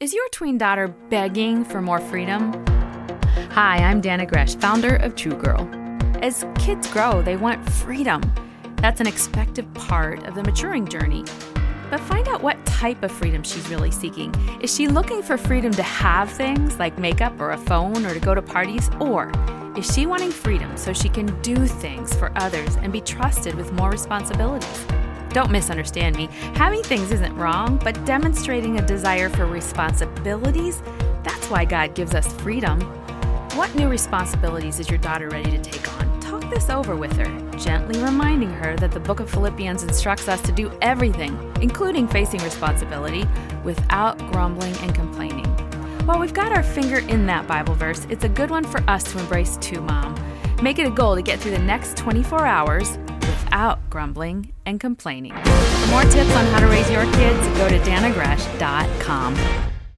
Is your tween daughter begging for more freedom? Hi, I'm Dannah Gresh, founder of True Girl. As kids grow, they want freedom. That's an expected part of the maturing journey. But find out what type of freedom she's really seeking. Is she looking for freedom to have things like makeup or a phone or to go to parties? Or is she wanting freedom so she can do things for others and be trusted with more responsibilities? Don't misunderstand me. Having things isn't wrong, but demonstrating a desire for responsibilities, that's why God gives us freedom. What new responsibilities is your daughter ready to take on? Talk this over with her, gently reminding her that the book of Philippians instructs us to do everything, including facing responsibility, without grumbling and complaining. While we've got our finger in that Bible verse, it's a good one for us to embrace too, Mom. Make it a goal to get through the next 24 hours without grumbling and complaining. For more tips on how to raise your kids, go to dannahgresh.com.